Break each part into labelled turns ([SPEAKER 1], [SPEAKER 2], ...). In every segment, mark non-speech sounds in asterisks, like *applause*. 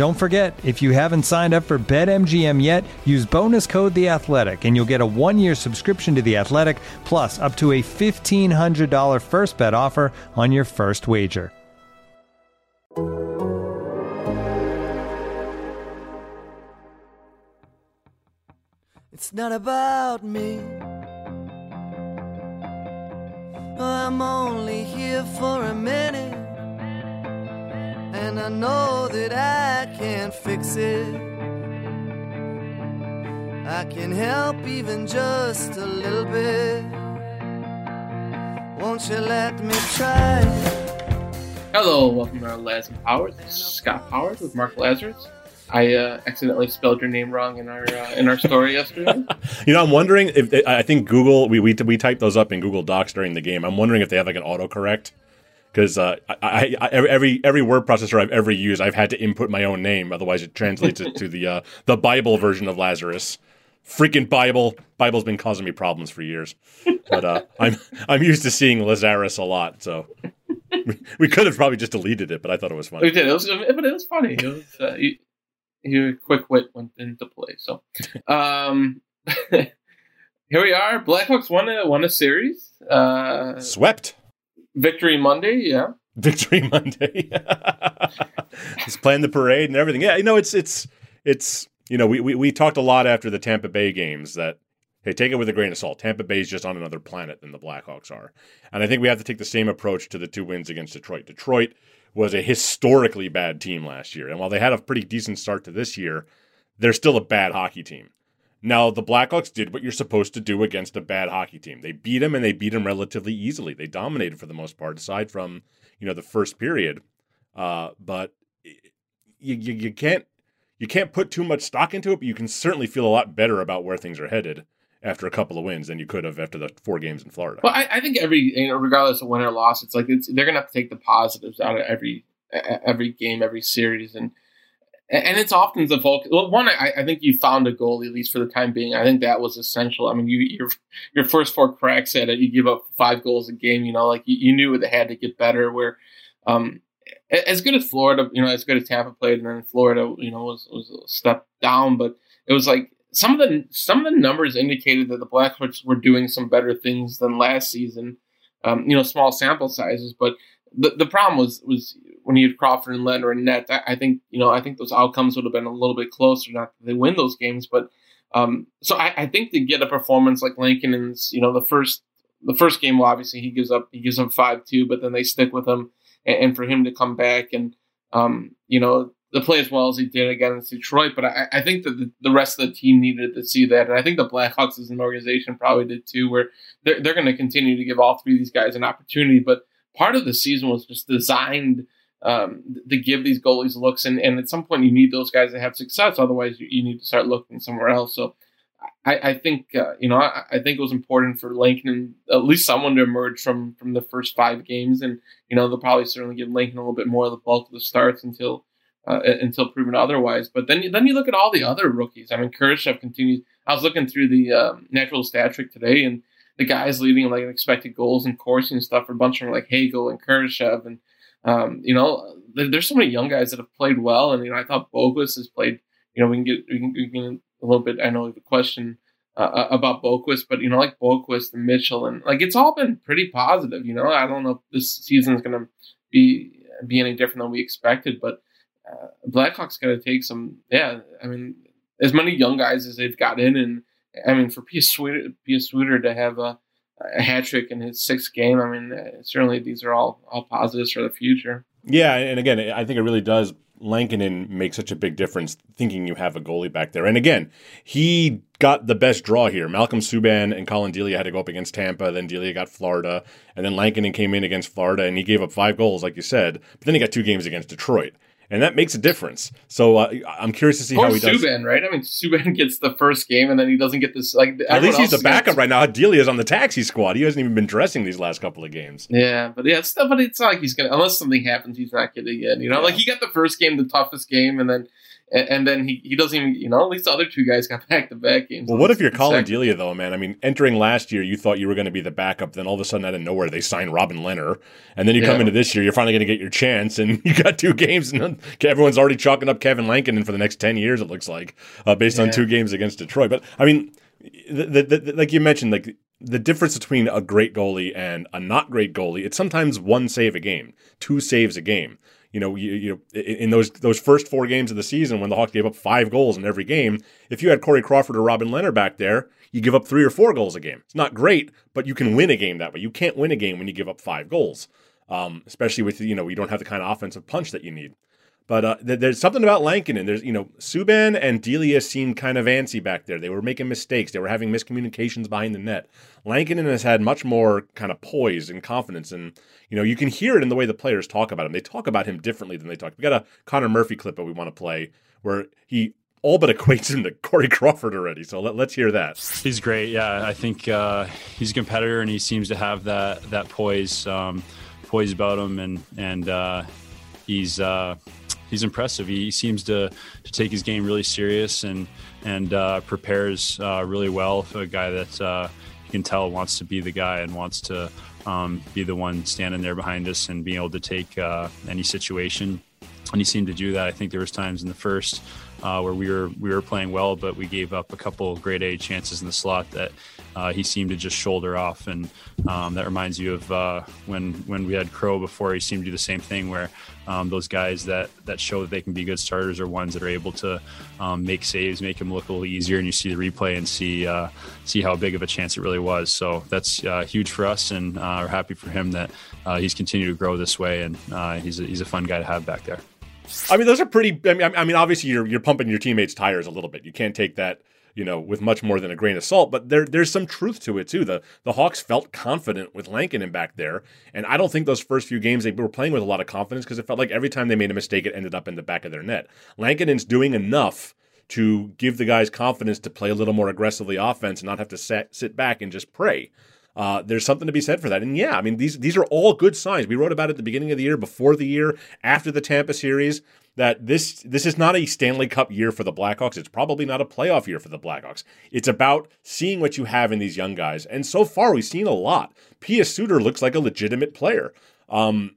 [SPEAKER 1] Don't forget, if you haven't signed up for BetMGM yet, use bonus code The Athletic, and you'll get a one-year subscription to The Athletic, plus up to a fifteen hundred dollar first bet offer on your first wager.
[SPEAKER 2] It's not about me. I'm only here for a minute. And I know that I can fix it. I can help even just a little bit. Won't you let me try?
[SPEAKER 3] Hello, welcome to Laz and Powers. This is Scott Powers with Mark Lazerus. I uh, accidentally spelled your name wrong in our uh, in our story yesterday. *laughs*
[SPEAKER 4] You know, I'm wondering if I think Google we we we typed those up in Google Docs during the game. I'm wondering if they have like an autocorrect because uh, I, I, every every word processor I've ever used, I've had to input my own name. Otherwise, it translates it to *laughs* the uh, the Bible version of Lazarus. Freaking Bible! Bible's been causing me problems for years, but uh, *laughs* I'm I'm used to seeing Lazarus a lot. So we could have probably just deleted it, but I thought it was funny.
[SPEAKER 3] We did. It was, but it was funny. It was uh, you, you quick wit went into play. So, *laughs* um, here we are. Blackhawks won a won a series. Uh,
[SPEAKER 4] Swept.
[SPEAKER 3] Victory Monday, yeah. *laughs*
[SPEAKER 4] Victory Monday. *laughs* He's playing the parade and everything. Yeah, you know, it's it's it's you know, we, we we talked a lot after the Tampa Bay games that hey, take it with a grain of salt. Tampa Bay is just on another planet than the Blackhawks are. And I think we have to take the same approach to the two wins against Detroit. Detroit was a historically bad team last year. And while they had a pretty decent start to this year, they're still a bad hockey team. Now, the Blackhawks did what you're supposed to do against a bad hockey team. They beat them and they beat them relatively easily. They dominated for the most part, aside from, you know, the first period. Uh, but you, you, you can't you can't put too much stock into it, but you can certainly feel a lot better about where things are headed after a couple of wins than you could have after the four games in Florida.
[SPEAKER 3] Well, I, I think every you know, regardless of win or loss, it's like it's, they're gonna have to take the positives out of every every game, every series, and and it's often the focus. Well, one, I, I, think you found a goal at least for the time being. I think that was essential. I mean, you your your first four cracks at it, you give up five goals a game. You know, like you, you knew it had to get better. Where, um, as good as Florida, you know, as good as Tampa played, and then Florida, you know, was was a step down. But it was like some of the some of the numbers indicated that the Blackhawks were doing some better things than last season. Um, you know, small sample sizes, but the the problem was was when you had Crawford and Lehner and net. I, think you know I think those outcomes would have been a little bit closer. Not that they win those games, but um, so I, I, think to get a performance like Lankinen's, you know, the first the first game, well, obviously he gives up he gives up five two, but then they stick with him, and, and for him to come back and um, you know to play as well as he did against Detroit. But I, I think that the, the, rest of the team needed to see that, and I think the Blackhawks as an organization probably did too, where they're they're going to continue to give all three of these guys an opportunity, but part of the season was just designed um, to give these goalies looks. And, and at some point, you need those guys to have success. Otherwise, you, you need to start looking somewhere else. So I, I think, uh, you know, I, I, think it was important for Lankinen and at least someone to emerge from, from the first five games. And, you know, they'll probably certainly give Lankinen a little bit more of the bulk of the starts until, uh, until proven otherwise. But then then you look at all the other rookies. I mean, Kurashev continues. I was looking through the um, natural stat trick today, and the guys leading like expected goals and Corsi and stuff are a bunch of them, like Hagel and Kurashev, and um, you know, there's so many young guys that have played well, and you know, I thought Boqvist has played. You know, we can get we can, we can a little bit. I know the question uh, uh, about Boqvist, but you know, like Boqvist and Mitchell, and like it's all been pretty positive. You know, I don't know if this season is going to be be any different than we expected, but uh, Blackhawks got to take some. Yeah, I mean, as many young guys as they've got in, and I mean, for Pius Suter, Pius Suter to have a, a hat trick in his sixth game, I mean, uh, certainly these are all all positives for the future.
[SPEAKER 4] Yeah, and again, I think it really does Lankinen make such a big difference thinking you have a goalie back there. And again, he got the best draw here. Malcolm Subban and Collin Delia had to go up against Tampa, then Delia got Florida, and then Lankinen came in against Florida and he gave up five goals, like you said, but then he got two games against Detroit and that makes a difference. So uh, I'm curious to see
[SPEAKER 3] or
[SPEAKER 4] how he does.
[SPEAKER 3] Subban, right? I mean, Subban *laughs* gets the first game, and then he doesn't get this. Like
[SPEAKER 4] at least he's the backup right now. Delia's on the taxi squad. He hasn't even been dressing these last couple of games.
[SPEAKER 3] Yeah, but yeah, it's but it's not like he's gonna unless something happens. He's not getting in. You know, yeah. like he got the first game, the toughest game, and then and, and, then he, he doesn't even, you know, at least the other two guys got back to back games.
[SPEAKER 4] Well, what if you're Collin Delia, though, man? I mean, entering last year, you thought you were going to be the backup. Then all of a sudden, out of nowhere, they signed Robin Lehner. And then you yeah. come into this year, you're finally going to get your chance, and *laughs* you got two games, and everyone's already chalking up Kevin Lankinen for the next 10 years, it looks like, uh, based yeah. on two games against Detroit. But, I mean, the, the, the, like you mentioned, like the difference between a great goalie and a not great goalie, it's sometimes one save a game, two saves a game you know, you, you know, in those those first four games of the season when the Hawks gave up five goals in every game, if you had Corey Crawford or Robin Lehner back there, you give up three or four goals a game. It's not great, but you can win a game that way. You can't win a game when you give up five goals, um, especially with you know you don't have the kind of offensive punch that you need. But uh, th- there's something about Lankinen. There's, you know, Subban and Delia seemed kind of antsy back there. They were making mistakes. They were having miscommunications behind the net. Lankinen has had much more kind of poise and confidence, and you know, you can hear it in the way the players talk about him. They talk about him differently than they talk. We got a Connor Murphy clip that we want to play where he all but *laughs* equates him to Corey Crawford already. So let, us hear that.
[SPEAKER 5] He's great. Yeah, I think uh, he's a competitor, and he seems to have that that poise, um, poise about him, and and uh, he's. He's impressive. He seems to, to take his game really serious and and uh, prepares uh, really well. For a guy that uh, you can tell wants to be the guy and wants to um, be the one standing there behind us and being able to take uh, any situation. And he seemed to do that. I think there was times in the first uh, where we were we were playing well, but we gave up a couple grade A chances in the slot that uh, he seemed to just shoulder off, and um, that reminds you of uh, when when we had Crow before. He seemed to do the same thing, where um, those guys that that show that they can be good starters are ones that are able to um, make saves, make them look a little easier, and you see the replay and see uh, see how big of a chance it really was. So that's uh, huge for us, and uh, we're happy for him that he's continued to grow this way, and he's a, he's a fun guy to have back there.
[SPEAKER 4] I mean, those are pretty. I mean, I mean, obviously, you're you're pumping your teammates' tires a little bit. You can't take that, you know, with much more than a grain of salt. But there, there's some truth to it too. The the Hawks felt confident with Lankinen back there, and I don't think those first few games they were playing with a lot of confidence because it felt like every time they made a mistake, it ended up in the back of their net. Lankinen's doing enough to give the guys confidence to play a little more aggressively offense and not have to sit, sit back and just pray. Uh, there's something to be said for that. And yeah, I mean these these are all good signs. We wrote about it at the beginning of the year, before the year, after the Tampa series that this this is not a Stanley Cup year for the Blackhawks. It's probably not a playoff year for the Blackhawks. It's about seeing what you have in these young guys. And so far, we've seen a lot. Pius Suter looks like a legitimate player. Um,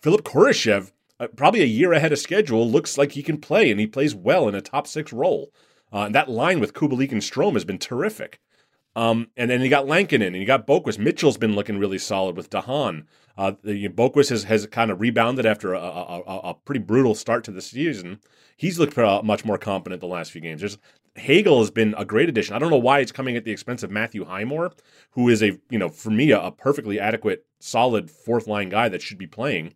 [SPEAKER 4] Philipp Kurashev, uh, probably a year ahead of schedule, looks like he can play, and he plays well in a top six role. Uh, and that line with Kubalik and Strome has been terrific. Um, and then you got Lankinen and you got Boqvist. Mitchell's been looking really solid with de Haan. Uh, the, Boqvist has, has kind of rebounded after a, a, a, pretty brutal start to the season. He's looked uh, much more competent the last few games. There's Hagel has been a great addition. I don't know why it's coming at the expense of Matthew Highmore, who is a you know for me a, a perfectly adequate, solid fourth line guy that should be playing.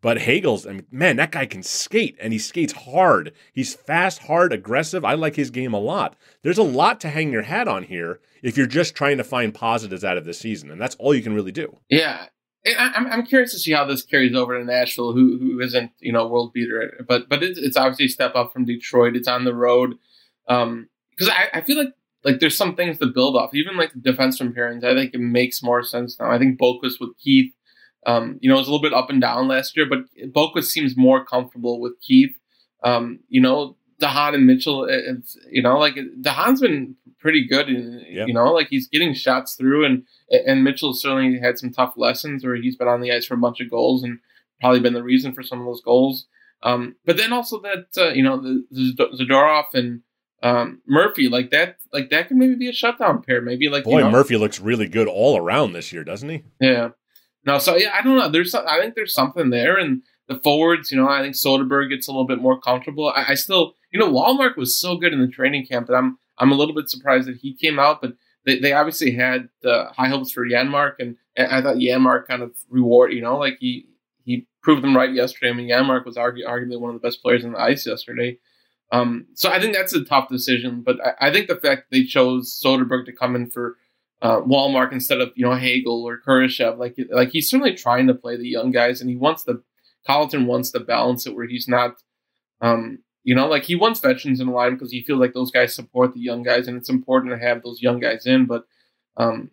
[SPEAKER 4] But Hagel's, I mean, man, that guy can skate and he skates hard. He's fast, hard, aggressive. I like his game a lot. There's a lot to hang your hat on here if you're just trying to find positives out of this season, and that's all you can really do.
[SPEAKER 3] Yeah. I'm, curious to see how this carries over to Nashville, who who isn't you know world beater, but but it's, it's obviously a step up from Detroit. It's on the road, um, because I, I feel like like there's some things to build off. Even like the defenseman pairings, I think it makes more sense now. I think Boqvist with Keith um, you know, it was a little bit up and down last year, but Boqvist seems more comfortable with Keith. um, you know, de Haan and Mitchell, you know, like de Haan's been pretty good.
[SPEAKER 4] Yep.
[SPEAKER 3] You know, like he's getting shots through, and and Mitchell certainly had some tough lessons where he's been on the ice for a bunch of goals and probably been the reason for some of those goals. Um, but then also that uh, you know the, the Zadorov and um, Murphy like that like that could maybe be a shutdown pair. Maybe like
[SPEAKER 4] Boy,
[SPEAKER 3] you know,
[SPEAKER 4] Murphy looks really good all around this year, doesn't he?
[SPEAKER 3] yeah. No, so yeah, I don't know. There's I think there's something there, and the forwards, you know, I think Soderberg gets a little bit more comfortable. I, I still, you know, Wallmark was so good in the training camp that I'm I'm a little bit surprised that he came out, but they, they obviously had uh, high hopes for Janmark, and, I thought Janmark kind of reward, you know, like he he proved them right yesterday. I mean, Janmark was argu- arguably one of the best players on the ice yesterday. Um, so I think that's a tough decision, but I, I think the fact they chose Soderberg to come in for uh, Wallmark instead of you know Hagel or Kurashev, like like he's certainly trying to play the young guys, and he wants the Colliton wants to balance it where he's not, um, you know, like he wants veterans in the line because he feels like those guys support the young guys, and it's important to have those young guys in. But, um,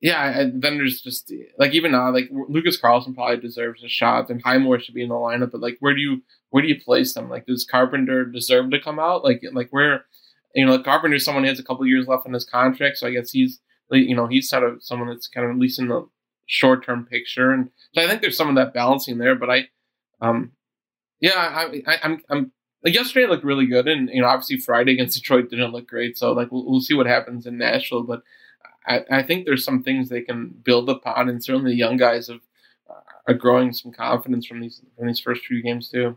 [SPEAKER 3] yeah, I, then there's just like even now, like Lucas Carlsson probably deserves a shot, and Highmore should be in the lineup. But like, where do you where do you place them? Like, does Carpenter deserve to come out? Like, like where, you know, like Carpenter someone who has a couple years left on his contract, so I guess he's you know he's sort of someone that's kind of at least in the short term picture, and so I think there's some of that balancing there. But I, um, yeah, I, I I'm I'm like yesterday looked really good, and you know obviously Friday against Detroit didn't look great. So like we'll, we'll see what happens in Nashville, but I, I think there's some things they can build upon, and certainly the young guys have uh, are growing some confidence from these from these first few games too.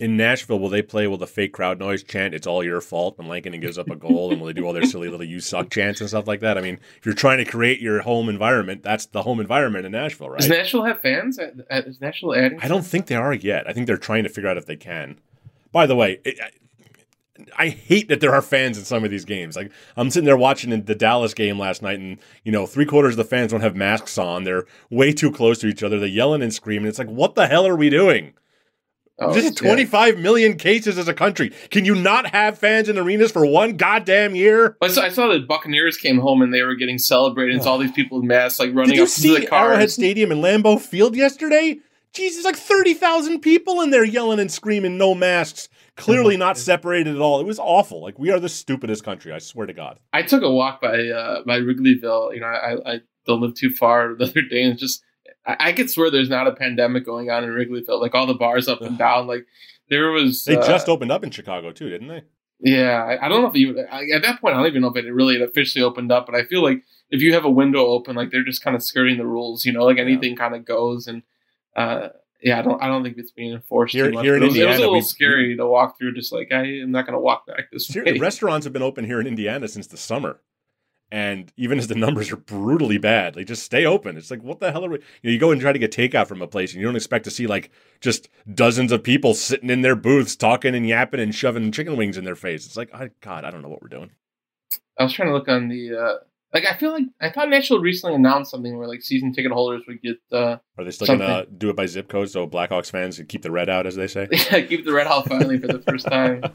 [SPEAKER 4] In Nashville, will they play will the fake crowd noise chant "It's all your fault" when Lankinen gives up a goal, and will they do all their silly little "You suck" chants and stuff like that? I mean, if you're trying to create your home environment, that's the home environment in Nashville, right?
[SPEAKER 3] Does Nashville have fans? Is Nashville adding?
[SPEAKER 4] I don't think they are yet. I think they're trying to figure out if they can. By the way, it, I, I hate that there are fans in some of these games. Like I'm sitting there watching the Dallas game last night, and you know, three quarters of the fans don't have masks on. They're way too close to each other. They're yelling and screaming. It's like, what the hell are we doing?
[SPEAKER 3] Oh,
[SPEAKER 4] This is
[SPEAKER 3] yeah.
[SPEAKER 4] 25 million cases as a country. Can you not have fans in arenas for one goddamn year?
[SPEAKER 3] I saw, I saw that Buccaneers came home and they were getting celebrated. It's all these people in masks like running
[SPEAKER 4] Did you
[SPEAKER 3] up to
[SPEAKER 4] see
[SPEAKER 3] the cars.
[SPEAKER 4] Arrowhead Stadium and Lambeau Field yesterday? Jesus, like 30,000 people in there yelling and screaming, no masks, clearly not separated at all. It was awful. Like, we are the stupidest country, I swear to God.
[SPEAKER 3] I took a walk by uh, by Wrigleyville. You know, I, I don't live too far the other day, and just I, I could swear there's not a pandemic going on in Wrigleyville. Like all the bars up and down. Like there was.
[SPEAKER 4] They
[SPEAKER 3] uh,
[SPEAKER 4] just opened up in Chicago, too, didn't they?
[SPEAKER 3] Yeah, I, I don't know if you at that point I don't even know if it really officially opened up, but I feel like if you have a window open, like they're just kind of skirting the rules. You know, like anything kind of goes, and uh, yeah, I don't I don't think it's being enforced
[SPEAKER 4] Here- here in
[SPEAKER 3] it, was, it was a little scary to walk through. Just like I am not going to walk back this
[SPEAKER 4] Ser-
[SPEAKER 3] way.
[SPEAKER 4] Restaurants have been open here in Indiana since the summer. And even as the numbers are brutally bad, like just stay open. It's like, what the hell are we? You, know, you go and try to get takeout from a place, and you don't expect to see like just dozens of people sitting in their booths talking and yapping and shoving chicken wings in their face. It's like, I, God, I don't know what we're doing.
[SPEAKER 3] I was trying to look on the uh, like. I feel like I thought Nashville recently announced something where like season ticket holders would get uh,
[SPEAKER 4] Are they still
[SPEAKER 3] Something.
[SPEAKER 4] going to do it by zip code so Blackhawks fans can keep the red out, as they say? *laughs*
[SPEAKER 3] yeah, keep the red hot finally for the first time. *laughs*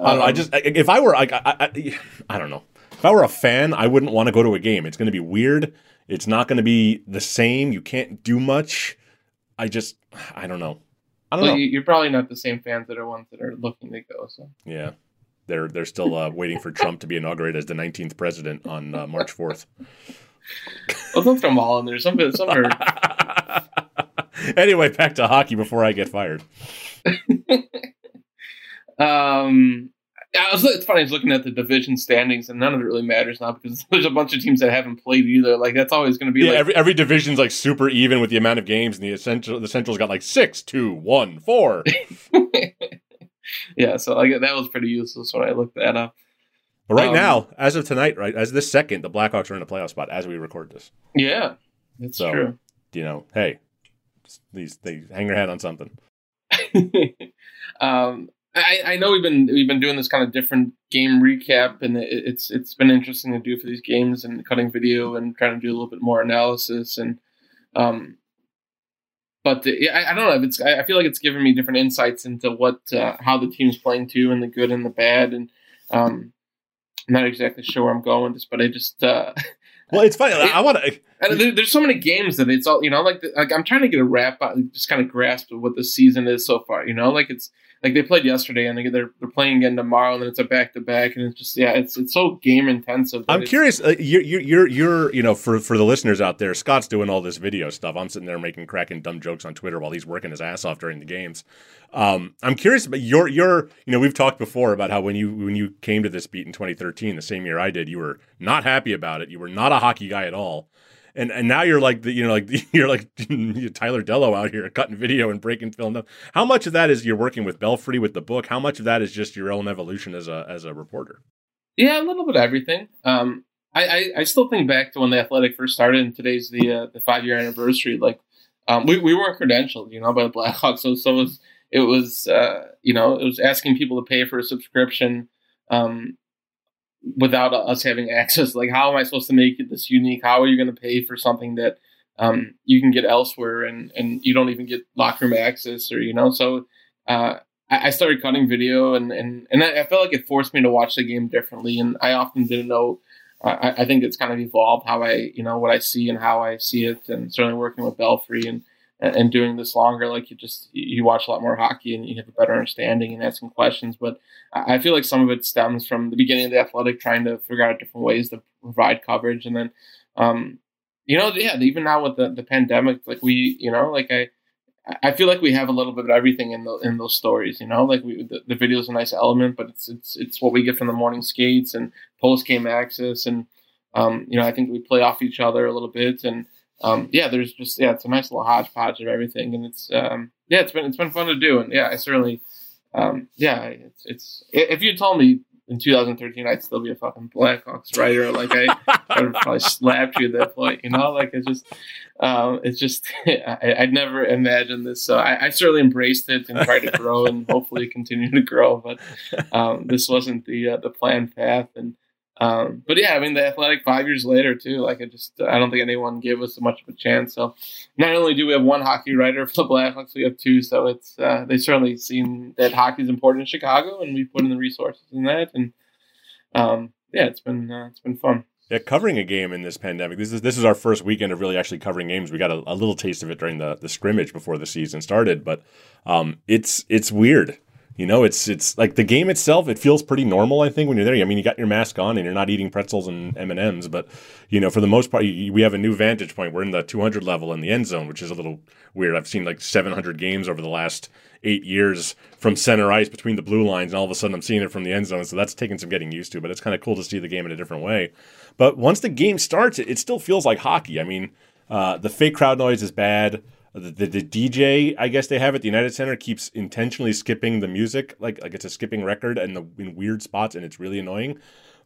[SPEAKER 4] I, don't know, I
[SPEAKER 3] Um,
[SPEAKER 4] just if I were like I, I, I don't know if I were a fan I wouldn't want to go to a game. It's going to be weird. It's not going to be the same. You can't do much. I just I don't know. I don't
[SPEAKER 3] well,
[SPEAKER 4] know.
[SPEAKER 3] you, you're probably not the same fans that are ones that are looking to go. So
[SPEAKER 4] Yeah, they're they're still uh, waiting for Trump to be inaugurated as the 19th president on uh, March 4th.
[SPEAKER 3] well, don't throw them all in there. Some some are *laughs*
[SPEAKER 4] anyway, back to hockey before I get fired. *laughs*
[SPEAKER 3] um, I was, it's funny. I was looking at the division standings, and none of it really matters now because *laughs* there's a bunch of teams that haven't played either. Like that's always going to be
[SPEAKER 4] Yeah,
[SPEAKER 3] like
[SPEAKER 4] every every division's like super even with the amount of games, and the essential the central's got like six, two, one, four. *laughs*
[SPEAKER 3] yeah. So like that was pretty useless when I looked that up.
[SPEAKER 4] But right
[SPEAKER 3] Um,
[SPEAKER 4] now, as of tonight, right as this second, the Blackhawks are in a playoff spot as we record this.
[SPEAKER 3] Yeah, that's
[SPEAKER 4] So-
[SPEAKER 3] true.
[SPEAKER 4] You know, hey, these they hang their hat on something. *laughs*
[SPEAKER 3] um, I, I know we've been we've been doing this kind of different game recap, and it, it's it's been interesting to do for these games and cutting video and trying to do a little bit more analysis and um. But the, yeah, I, I don't know. It's I feel like it's given me different insights into what uh, how the team's playing too, and the good and the bad, and um, I'm not exactly sure where I'm going with this, but I just uh, *laughs*
[SPEAKER 4] Well, it's funny. I, I want to. *laughs*
[SPEAKER 3] there, there's so many games that it's all you know like, the, like I'm trying to get a wrap on just kind of grasp of what the season is so far. You know, like it's like they played yesterday and they, they're they're playing again tomorrow and then it's a back to back and it's just yeah it's it's so game intensive.
[SPEAKER 4] I'm curious. Uh, you're, you're, you're, you're, you know, for for the listeners out there, Scott's doing all this video stuff. I'm sitting there making cracking dumb jokes on Twitter while he's working his ass off during the games. Um, I'm curious about your your. You know, we've talked before about how when you when you came to this beat in 2013, the same year I did, you were not happy about it. You were not a hockey guy at all. And, and now you're like the, you know like *laughs* you're like *laughs* Tyler Dellow out here cutting video and breaking film. How much of that is you're working with Belfry with the book? How much of that is just your own evolution as a as a reporter?
[SPEAKER 3] Yeah, a little bit of everything. Um, I, I, I still think back to when the Athletic first started, and today's the uh, the five year anniversary. Like, um, we we weren't credentialed, you know, by the Blackhawks, so so it was it was uh, you know it was asking people to pay for a subscription, um, without us having *laughs* access. Like, how am I supposed to make it this unique? How are you going to pay for something that um, you can get elsewhere, and and you don't even get locker room access, or you know, so. Uh, I I started cutting video, and and and I I felt like it forced me to watch the game differently. And I often didn't know. I, I think it's kind of evolved how I, you know, what I see and how I see it, and certainly working with Belfry and and doing this longer, like you just you watch a lot more hockey and you have a better understanding and asking questions. But I feel like some of it stems from the beginning of the athletic, trying to figure out different ways to provide coverage, and then, um, you know, yeah, even now with the the pandemic, like we, you know, like I. I feel like we have a little bit of everything in the, in those stories, you know. Like we, the, the video is a nice element, but it's it's it's what we get from the morning skates and post game access, and um, you know, I think we play off each other a little bit, and um, yeah, there's just yeah, it's a nice little hodgepodge of everything, and it's um, yeah, it's been it's been fun to do, and yeah, I certainly um, yeah, it's it's if you told me in 2013 I'd still be a fucking Blackhawks writer, like I, I would probably slapped you at that point, you know, like it's just um, it's just *laughs* I, I'd never imagined this, so I, I certainly embraced it and tried to grow and hopefully continue to grow, but um, this wasn't the uh, the planned path, and um, but yeah, I mean the athletic five years later too. Like I just I don't think anyone gave us so much of a chance. So not only do we have one hockey writer for the Blackhawks, we have two. So it's uh, they certainly seen that hockey is important in Chicago, and we put in the resources in that. And um, yeah, it's been uh, it's been fun.
[SPEAKER 4] Yeah, covering a game in this pandemic. This is this is our first weekend of really actually covering games. We got a, a little taste of it during the, the scrimmage before the season started, but um, it's it's weird. You know, it's it's like the game itself. It feels pretty normal. I think when you're there. I mean, you got your mask on and you're not eating pretzels and M and M's, but you know, for the most part, we have a new vantage point. We're in the 200 level in the end zone, which is a little weird. I've seen like 700 games over the last eight years from center ice between the blue lines, and all of a sudden I'm seeing it from the end zone. So that's taking some getting used to, but it's kind of cool to see the game in a different way. But once the game starts, it, it still feels like hockey. I mean, uh, the fake crowd noise is bad. The, the, DJ, I guess they have at the United Center, keeps intentionally skipping the music, like like it's a skipping record, and the in weird spots, and it's really annoying.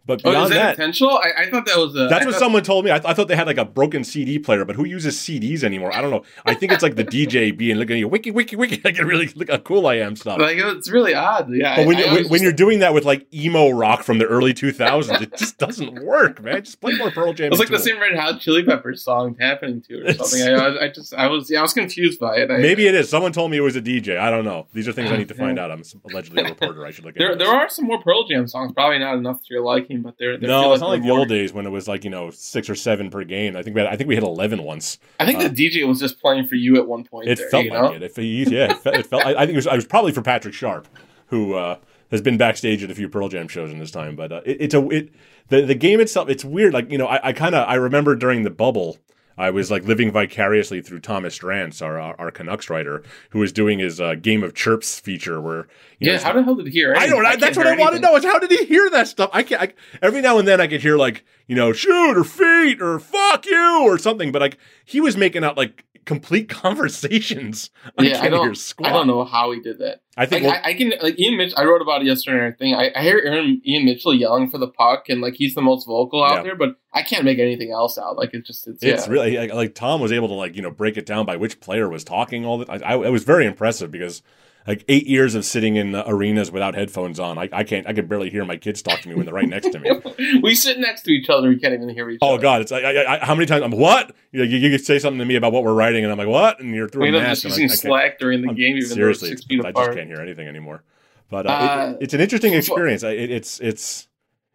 [SPEAKER 4] But
[SPEAKER 3] Oh,
[SPEAKER 4] beyond
[SPEAKER 3] is that,
[SPEAKER 4] that,
[SPEAKER 3] intentional? I, I thought that was a.
[SPEAKER 4] that's
[SPEAKER 3] I
[SPEAKER 4] what
[SPEAKER 3] thought-
[SPEAKER 4] someone told me. I, th- I thought they had like a broken CD player, but who uses CDs anymore? I don't know. I think it's like the DJ *laughs* being looking at you, wiki, wiki, wiki, I it really look how cool I am stuff.
[SPEAKER 3] Like it's really odd. Yeah,
[SPEAKER 4] But when, you, when, when you're doing that with like emo rock from the early 2000s, it just doesn't work, man. Just play more Pearl Jam.
[SPEAKER 3] It's like
[SPEAKER 4] and
[SPEAKER 3] the same Red Hot Chili Peppers song happening to or something. I, I, just I was yeah I was confused by it. I,
[SPEAKER 4] Maybe it is. Someone told me it was a DJ. I don't know. These are things I need to *laughs* find out. I'm allegedly a reporter. I should look at
[SPEAKER 3] there
[SPEAKER 4] this.
[SPEAKER 3] there are some more Pearl Jam songs. Probably not enough to your liking, but they're, they're
[SPEAKER 4] No, it's not like the old days when it was like you know six or seven per game. I think we had, I think we hit eleven once.
[SPEAKER 3] I think
[SPEAKER 4] Uh,
[SPEAKER 3] the DJ was just playing for you at one point.
[SPEAKER 4] It
[SPEAKER 3] there,
[SPEAKER 4] felt
[SPEAKER 3] you
[SPEAKER 4] like
[SPEAKER 3] know?
[SPEAKER 4] it. Yeah, it felt. It felt I, I think it was. I was probably for Patrick Sharp, who uh, has been backstage at a few Pearl Jam shows in this time. But uh, it, it's a it the the game itself. It's weird. Like you know, I, I kind of I remember during the bubble. I was like living vicariously through Thomas Drance, our our, our Canucks writer, who was doing his uh, Game of Chirps feature. Where
[SPEAKER 3] yeah, know, how the hell did he hear?
[SPEAKER 4] I don't. I, that's what I want to know is how did he hear that stuff? I can't. I, every now and then I could hear like you know shoot or feet or fuck you or something, but like he was making out like complete *laughs* conversations.
[SPEAKER 3] I yeah, I don't. I don't know how he did that. I think like, well, I, I, can like Ian Mitchell. I wrote about it yesterday. I think I, I hear Aaron, Ian Mitchell yelling for the puck, and like he's the most vocal out yeah. there. But I can't make anything else out. Like it's just it's,
[SPEAKER 4] it's
[SPEAKER 3] yeah.
[SPEAKER 4] really like, like, Tom was able to like you know break it down by which player was talking all the. I, I it was very impressive because like eight years of sitting in arenas without headphones on. I, I can't. I can barely hear my kids talk to me when they're right next to me. *laughs*
[SPEAKER 3] we sit next to each other. We can't even hear each
[SPEAKER 4] oh,
[SPEAKER 3] other.
[SPEAKER 4] Oh God! It's I, I, how many times I'm what you, you, you say something to me about what we're writing, and I'm like what, and you're throwing.
[SPEAKER 3] We just using Slack during the I'm, game. Even seriously, six feet
[SPEAKER 4] I just can't hear anything anymore. But uh, uh, it, it's an interesting experience. It, it's it's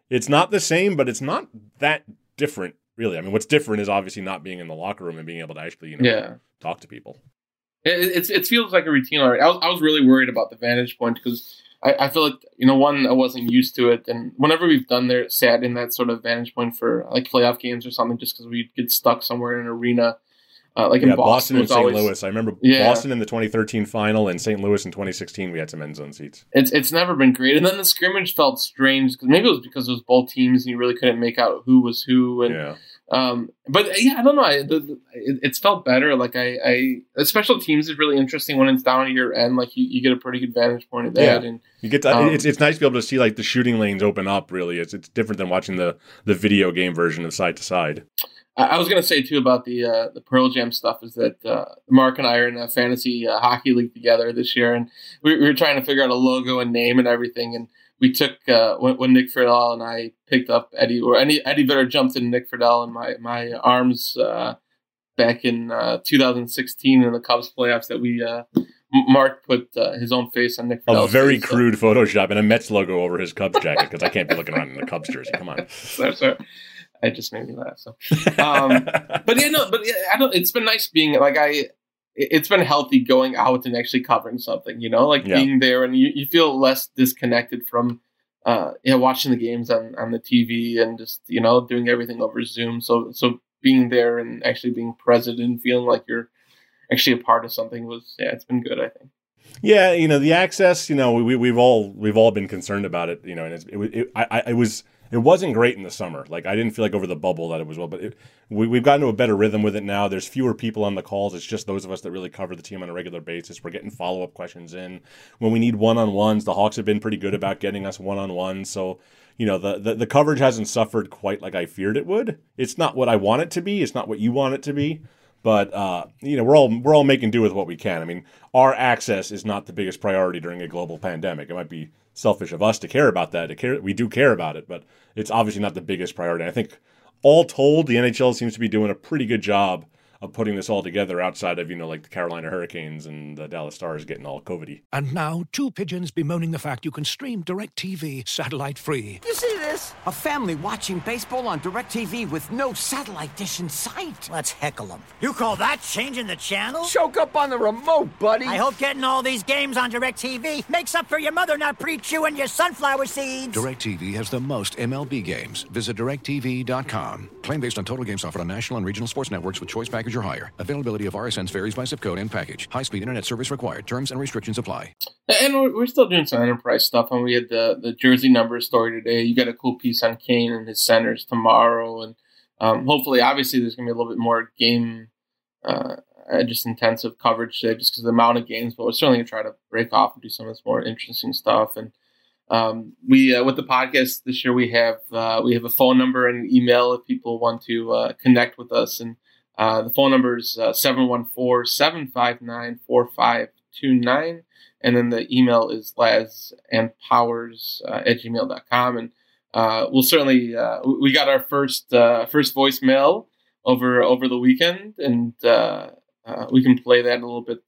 [SPEAKER 4] it's not the same, but it's not that different, really. I mean, what's different is obviously not being in the locker room and being able to actually you know
[SPEAKER 3] yeah.
[SPEAKER 4] talk to people.
[SPEAKER 3] It, it feels like a routine already. I was, I was really worried about the vantage point because I, I feel like you know one I wasn't used to it, and whenever we've done there sat in that sort of vantage point for like playoff games or something, just because we get stuck somewhere in an arena. Uh, like
[SPEAKER 4] yeah,
[SPEAKER 3] in Boston,
[SPEAKER 4] Boston and St. Always, Louis. I remember yeah. Boston in the 2013 final and St. Louis in 2016. We had some end zone seats.
[SPEAKER 3] It's it's never been great. And then the scrimmage felt strange because maybe it was because it was both teams and you really couldn't make out who was who. And
[SPEAKER 4] yeah.
[SPEAKER 3] Um, but yeah, I don't know. I, the, the, it, it's felt better. Like I, I, special teams is really interesting when it's down to your end. Like you, you get a pretty good vantage point of that, yeah. and
[SPEAKER 4] you get to, um, it's it's nice to be able to see like the shooting lanes open up. Really, it's it's different than watching the the video game version of side to side.
[SPEAKER 3] I, I was gonna say too about the uh, the Pearl Jam stuff is that uh, Mark and I are in a fantasy uh, hockey league together this year, and we, we were trying to figure out a logo and name and everything, and we took uh, when, when, Nick Friedel and I picked up Eddie, or Eddie, Eddie Vedder jumped in Nick Friedel in my my arms uh, back in uh, 2016 in the Cubs playoffs. That we uh, Mark put uh, his own face on Nick.
[SPEAKER 4] A very face, crude so. Photoshop and a Mets logo over his Cubs jacket because I can't be looking around in the Cubs jersey. Come on, *laughs*
[SPEAKER 3] sorry, sorry. It just made me laugh. So, um, *laughs* but yeah, no, but yeah, I don't. It's been nice being like I it's been healthy going out and actually covering something, you know, like yeah. being there and you, you feel less disconnected from, uh, you know, watching the games on, on the TV and just, you know, doing everything over Zoom. So, so being there and actually being present and feeling like you're actually a part of something was, yeah, it's been good, I think.
[SPEAKER 4] Yeah. You know, the access, you know, we, we've all, we've all been concerned about it, you know, and it's, it, it, I, I, it was, it wasn't great in the summer. Like I didn't feel like over the bubble that it was well, but it, we, we've gotten to a better rhythm with it now. There's fewer people on the calls. It's just those of us that really cover the team on a regular basis. We're getting follow up questions in when we need one on ones. The Hawks have been pretty good about getting us one on one. So you know the, the the coverage hasn't suffered quite like I feared it would. It's not what I want it to be. It's not what you want it to be. But uh, you know, we're all we're all making do with what we can. I mean, our access is not the biggest priority during a global pandemic. It might be selfish of us to care about that. To care, we do care about it, but it's obviously not the biggest priority. I think all told, the NHL seems to be doing a pretty good job of putting this all together outside of, you know, like the Carolina Hurricanes and the Dallas Stars getting all COVIDy.
[SPEAKER 6] And now, two pigeons bemoaning the fact you can stream DirecTV satellite free.
[SPEAKER 7] You see this? A family watching baseball on DirecTV with no satellite dish in sight.
[SPEAKER 8] Let's heckle them. You call that changing the channel?
[SPEAKER 7] Choke up on the remote, buddy.
[SPEAKER 8] I hope getting all these games on DirecTV makes up for your mother not pre-chewing your sunflower seeds.
[SPEAKER 6] DirecTV has the most MLB games. Visit DirecTV.com. Claim based on total games offered on national and regional sports networks with choice package package or higher. Availability of RSNs varies by zip code and package. High speed internet service required. Terms and restrictions apply.
[SPEAKER 3] And we're still doing some enterprise stuff. And we had the, the jersey number story today. You got a cool piece on Kane and his centers tomorrow. And um, hopefully, obviously, there's going to be a little bit more game. Uh, just intensive coverage today, just because of the amount of games. But we're certainly going to try to break off and do some of this more interesting stuff. And um, we uh, with the podcast this year, we have uh, we have a phone number and email if people want to uh, connect with us. And uh, the phone number is uh, 714 759 4529. And then the email is laz and powers uh, at gmail.com. And uh, we'll certainly, uh, we got our first uh, first voicemail over over the weekend, and we can play that a little bit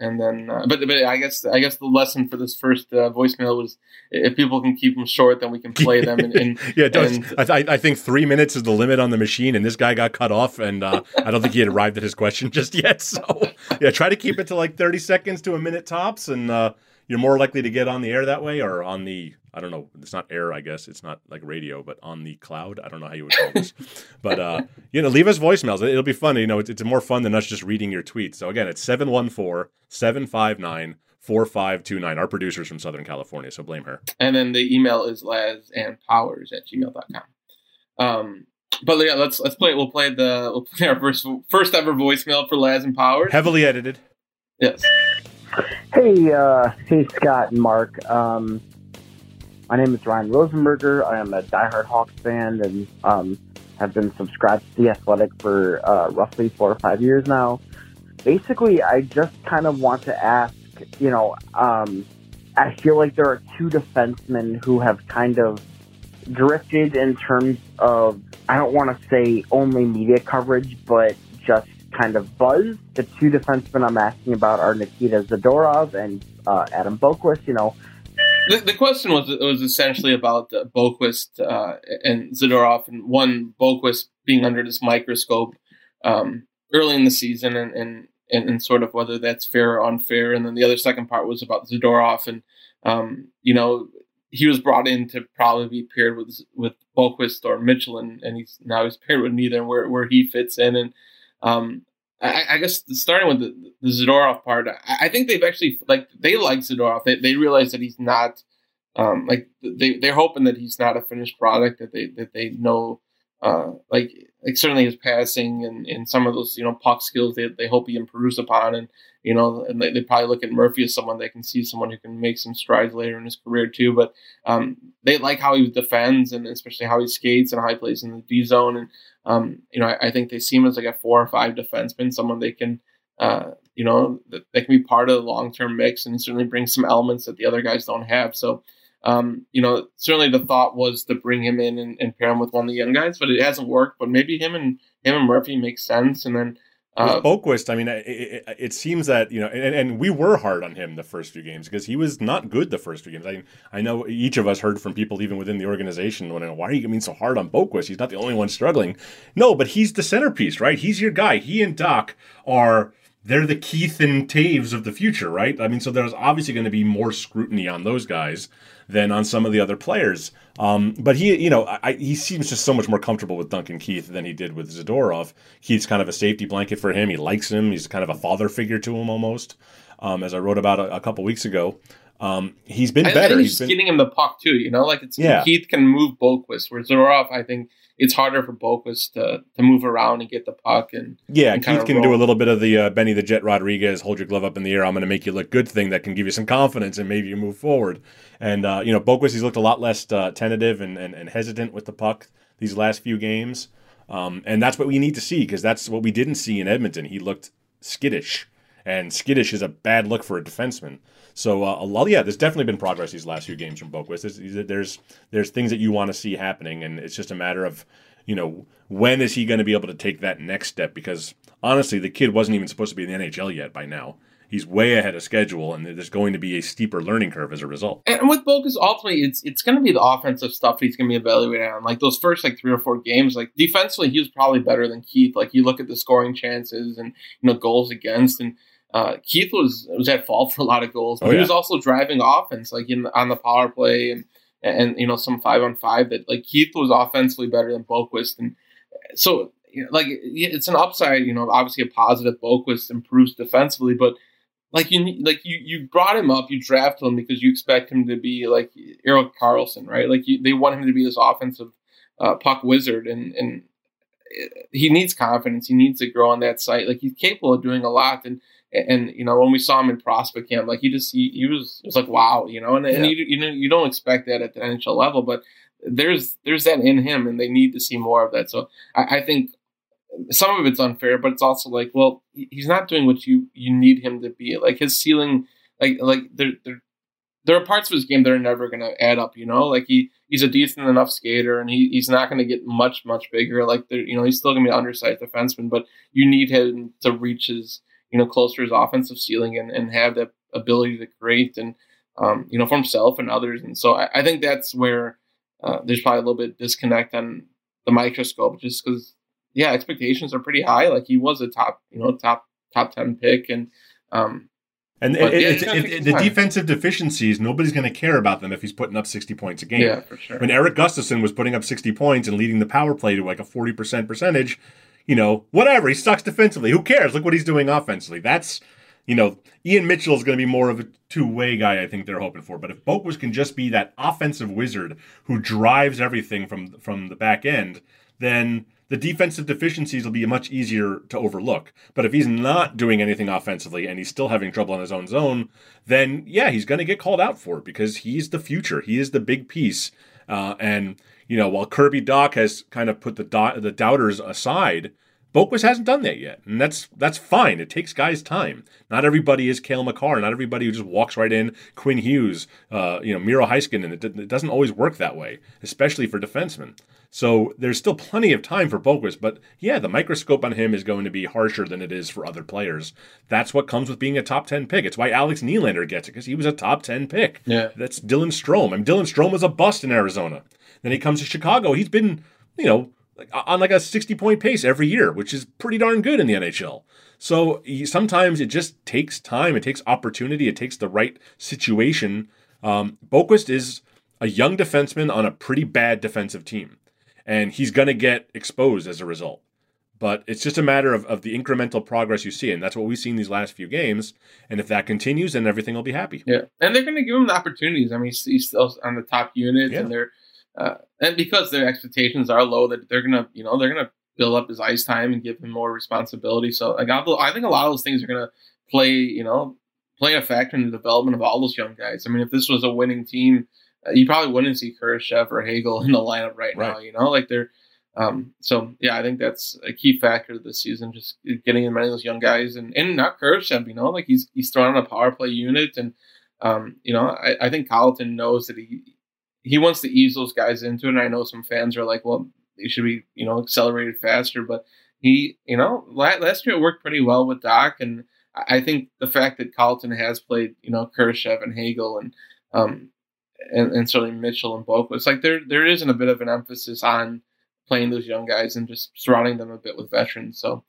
[SPEAKER 3] and then uh, but but I guess I guess the lesson for this first uh, voicemail was if people can keep them short, then we can play them. And, and *laughs*
[SPEAKER 4] yeah, and, I, I, think three minutes is the limit on the machine, and this guy got cut off, and uh, I don't think he had arrived at his question *laughs* just yet. So yeah, try to keep it to like thirty seconds to a minute tops, and uh, you're more likely to get on the air that way or on the I don't know. It's not air, I guess. It's not like radio, but on the cloud. I don't know how you would call this. *laughs* but uh, you know, leave us voicemails. It'll be fun. You know, it's, it's more fun than us just reading your tweets. So again, it's 714-759 4529. Our producer's from Southern California, so blame her.
[SPEAKER 3] And then the email is laz and powers at gmail.com. Um, but yeah, let's let's play. We'll play the we'll play our first first ever voicemail for Laz and Powers.
[SPEAKER 4] Heavily edited.
[SPEAKER 3] Yes.
[SPEAKER 9] Hey, uh, hey, Scott and Mark. Um, my name is Ryan Rosenberger. I am a diehard Hawks fan and um, have been subscribed to The Athletic for uh, roughly four or five years now. Basically, I just kind of want to ask, you know, um, I feel like there are two defensemen who have kind of drifted in terms of, I don't want to say only media coverage, but just kind of buzz. The two defensemen I'm asking about are Nikita Zadorov and uh, Adam Boqvist. You know,
[SPEAKER 3] the, the question was was essentially about uh, Boqvist uh, and Zadorov, and one Boqvist being under this microscope um, early in the season, and, and, and and sort of whether that's fair or unfair. And then the other second part was about Zadorov, and um, you know he was brought in to probably be paired with with Boqvist or Mitchell, and, and he's now he's paired with neither, where where he fits in, and um, I, I, guess starting with the, the Zadorov part, I, I, think they've actually like they like Zadorov. They they realize that he's not um, like they they're hoping that he's not a finished product. That they that they know uh, like like certainly his passing and, and some of those you know puck skills they they hope he improves upon and you know and they, they probably look at Murphy as someone they can see someone who can make some strides later in his career too. But um, they like how he defends and especially how he skates and how he plays in the D zone and um, you know, I, I, think they see him as like a four or five defenseman, someone they can, uh, you know, that they can be part of the long term mix and certainly bring some elements that the other guys don't have. So, um, you know, certainly the thought was to bring him in and, and, pair him with one of the young guys, but it hasn't worked. But maybe him and him and Murphy makes sense, and then
[SPEAKER 4] uh, Boqvist, I mean, it, it, it, seems that you know, and, and, we were hard on him the first few games because he was not good the first few games. I, I know each of us heard from people even within the organization why are you being so hard on Boqvist? He's not the only one struggling. No, but he's the centerpiece, right? He's your guy. He and Dach are they're the Keith and Toews of the future, right? I mean, so there's obviously going to be more scrutiny on those guys than on some of the other players. Um, but he, you know, I, he seems just so much more comfortable with Duncan Keith than he did with Zadorov. Keith's kind of a safety blanket for him. He likes him. He's kind of a father figure to him almost. Um, as I wrote about a, a couple weeks ago. Um, he's been better. I
[SPEAKER 3] he's, been... getting him the puck too. You know, like it's yeah. Keith can move Boqvist, where Zadorov, I think, it's harder for Boqvist to to move around and get the puck and
[SPEAKER 4] yeah,
[SPEAKER 3] and
[SPEAKER 4] Keith can roll. do a little bit of the uh, Benny the Jet Rodriguez hold your glove up in the air. I'm going to make you look good thing that can give you some confidence and maybe you move forward. And uh, you know, Boqvist he's looked a lot less uh, tentative and, and, and hesitant with the puck these last few games, um, and that's what we need to see because that's what we didn't see in Edmonton. He looked skittish, and skittish is a bad look for a defenseman. So, uh, lot, yeah, there's definitely been progress these last few games from Boqvist. There's, there's there's things that you want to see happening, and it's just a matter of you know when is he going to be able to take that next step? Because honestly, the kid wasn't even supposed to be in the NHL yet by now. He's way ahead of schedule, and there's going to be a steeper learning curve as a result.
[SPEAKER 3] And with Boqvist, ultimately, it's it's going to be the offensive stuff he's going to be evaluated on. Like those first like three or four games, like defensively, he was probably better than Keith. Like you look at the scoring chances and you know goals against, and uh, Keith was was at fault for a lot of goals, but oh, yeah. he was also driving offense, like in on the power play and and you know some five on five. That like Keith was offensively better than Boqvist, and so you know, like it's an upside. You know, obviously a positive. Boqvist improves defensively, but like you like you you brought him up, you drafted him because you expect him to be like Erik Karlsson, right? Like you, they want him to be this offensive uh, puck wizard, and and he needs confidence. He needs to grow on that site. Like he's capable of doing a lot, and and you know when we saw him in prospect camp, like he just he, he was it was like wow, you know, and, yeah. and you you know you don't expect that at the NHL level, but there's there's that in him, and they need to see more of that. So I, I think some of it's unfair, but it's also like well he's not doing what you you need him to be. Like his ceiling, like like there there there are parts of his game that are never going to add up. You know, like he he's a decent enough skater, and he, he's not going to get much much bigger. Like you know, he's still going to be an undersized defenseman, but you need him to reach his you know, closer to his offensive ceiling and, and have that ability to create and, um, you know, for himself and others. And so I, I think that's where uh, there's probably a little bit disconnect on the microscope just because, yeah, expectations are pretty high. Like he was a top, you know, top, top 10 pick. And, um,
[SPEAKER 4] And
[SPEAKER 3] But,
[SPEAKER 4] it-
[SPEAKER 3] yeah,
[SPEAKER 4] it- it- it- the defensive deficiencies, nobody's going to care about them if he's putting up 60 points a game.
[SPEAKER 3] Yeah, for sure.
[SPEAKER 4] When Erik Gustafsson was putting up 60 points and leading the power play to like a 40% percentage, you know, whatever. He sucks defensively. Who cares? Look what he's doing offensively. That's, you know, Ian Mitchell is going to be more of a two way guy, I think they're hoping for. But if Boqvist can just be that offensive wizard who drives everything from from the back end, then the defensive deficiencies will be much easier to overlook. But if he's not doing anything offensively and he's still having trouble in his own zone, then yeah, he's going to get called out for it because he's the future. He is the big piece. Uh, and you know, while Kirby Dach has kind of put the do- the doubters aside, Boqvist hasn't done that yet, and that's that's fine. It takes guys time. Not everybody is Cale Makar. Not everybody who just walks right in. Quinn Hughes, uh, you know, Miro Heiskanen. It, it doesn't always work that way, especially for defensemen. So there's still plenty of time for Boqvist, but yeah, the microscope on him is going to be harsher than it is for other players. That's what comes with being a top 10 pick. It's why Alex Nylander gets it, because he was a top 10 pick.
[SPEAKER 3] Yeah.
[SPEAKER 4] That's Dylan Strome. I mean, Dylan Strome was a bust in Arizona. Then he comes to Chicago. He's been, you know, on like a 60 point pace every year, which is pretty darn good in the NHL. So sometimes it just takes time, it takes opportunity, it takes the right situation. Um, Boqvist is a young defenseman on a pretty bad defensive team, and he's going to get exposed as a result. But it's just a matter of, of the incremental progress you see, and that's what we've seen these last few games. And if that continues, then everything will be happy.
[SPEAKER 3] Yeah, and they're going to give him the opportunities. I mean, he's, still on the top unit,
[SPEAKER 4] Yeah.
[SPEAKER 3] and they're uh, and because their expectations are low, that they're gonna, you know, they're gonna build up his ice time and give him more responsibility. So, like, I I think a lot of those things are gonna play, you know, play a factor in the development of all those young guys. I mean, if this was a winning team, uh, you probably wouldn't see Kurashev or Hagel in the lineup right, now. You know, like they're. Um, so yeah, I think that's a key factor this season, just getting as many of those young guys and, and not Kurashev, you know, like he's he's thrown on a power play unit and um, you know, I, I think Colliton knows that he he wants to ease those guys into it. And I know some fans are like, well, they should be, you know, accelerated faster. But he, you know, la- last year it worked pretty well with Dach. And I think the fact that Colliton has played, you know, Kurashev and Hagel and, um, and, and certainly Mitchell and Boak, it's like there there isn't a bit of an emphasis on playing those young guys and just surrounding them a bit with veterans. So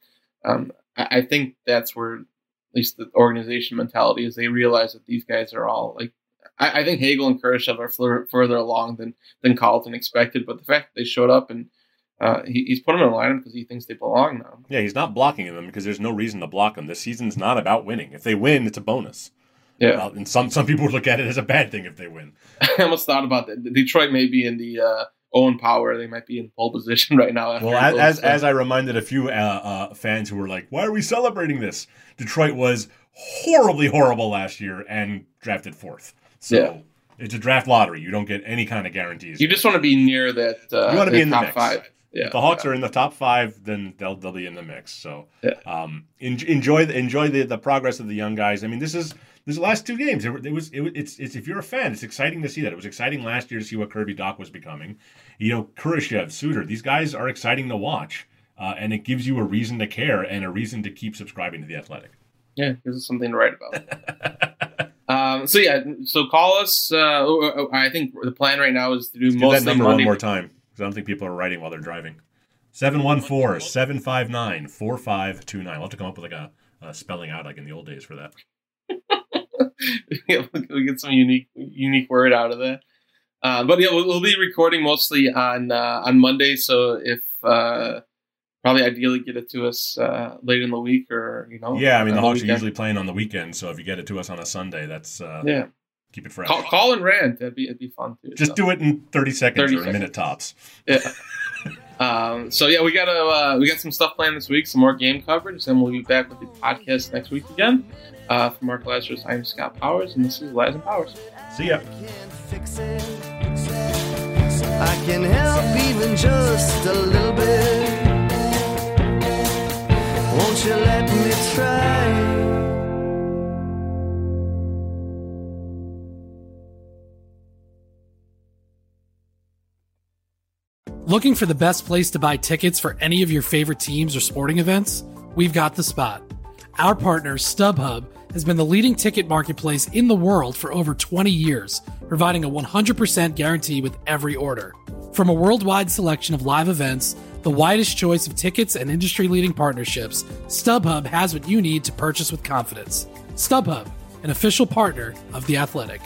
[SPEAKER 3] um, I think that's where at least the organization mentality is. They realize that these guys are all like I, I think Hagel and Kurashev are fur- further along than than Colliton expected, but the fact that they showed up and uh, he, he's put them in the lineup because he thinks they belong now.
[SPEAKER 4] Yeah, he's not blocking them because there's no reason to block them. This season's not about winning. If they win, it's a bonus.
[SPEAKER 3] Yeah,
[SPEAKER 4] Well, and some some people would look at it as a bad thing if they win. *laughs*
[SPEAKER 3] I almost thought about that. Detroit may be in the uh, Owen Power; they might be in pole position *laughs* right now.
[SPEAKER 4] Well, as as,
[SPEAKER 3] uh,
[SPEAKER 4] as I reminded a few uh, uh, fans who were like, "Why are we celebrating this?" Detroit was horribly horrible last year and drafted fourth. So
[SPEAKER 3] Yeah.
[SPEAKER 4] it's a draft lottery. You don't get any kind of guarantees.
[SPEAKER 3] you just want to be near that. Uh,
[SPEAKER 4] You wanna be in the
[SPEAKER 3] top
[SPEAKER 4] mix.
[SPEAKER 3] five. Yeah,
[SPEAKER 4] if the Hawks are in the top five, then they'll they'll be in the mix. So
[SPEAKER 3] Yeah.
[SPEAKER 4] um, en- enjoy the, enjoy the, the progress of the young guys. I mean, this is this is the last two games. It, it was it, it's it's if you're a fan, it's exciting to see that. It was exciting last year to see what Kirby Dach was becoming. You know, Kurashev, Suter, these guys are exciting to watch, uh, and it gives you a reason to care and a reason to keep subscribing to the Athletic.
[SPEAKER 3] Yeah, gives us something to write about. *laughs* um, so yeah, so call us. Uh, I think the plan right now is to do mostly
[SPEAKER 4] that number
[SPEAKER 3] Monday.
[SPEAKER 4] one more time because I don't think people are writing while they're driving. 714-759-4529. We'll have to come up with like a, a spelling out like in the old days for that. *laughs*
[SPEAKER 3] Yeah, we get some unique unique word out of that. Uh, but yeah, we'll, we'll be recording mostly on uh, on Monday. So if uh, probably ideally get it to us uh, late in the week or you know.
[SPEAKER 4] Yeah, I mean the
[SPEAKER 3] on
[SPEAKER 4] Hawks are usually playing on the weekend, so if you get it to us on a Sunday, that's uh,
[SPEAKER 3] yeah.
[SPEAKER 4] keep it fresh.
[SPEAKER 3] Call, call and rant. That'd be it'd be fun too.
[SPEAKER 4] Just
[SPEAKER 3] so.
[SPEAKER 4] do it in thirty seconds
[SPEAKER 3] 30
[SPEAKER 4] or a minute tops.
[SPEAKER 3] Yeah. *laughs* Um, so yeah, we got to uh, we got some stuff planned this week, some more game coverage, and we'll be back with the podcast next week again. Uh, for Mark Lazerus, I'm Scott Powers, and this is Laz and Powers.
[SPEAKER 4] See ya.
[SPEAKER 2] can't fix it. I can help even just a little bit. Won't you let me try?
[SPEAKER 10] Looking for the best place to buy tickets for any of your favorite teams or sporting events? We've got the spot. Our partner, StubHub, has been the leading ticket marketplace in the world for over 20 years, providing a 100% guarantee with every order. From a worldwide selection of live events, the widest choice of tickets, and industry leading partnerships, StubHub has what you need to purchase with confidence. StubHub, an official partner of The Athletic.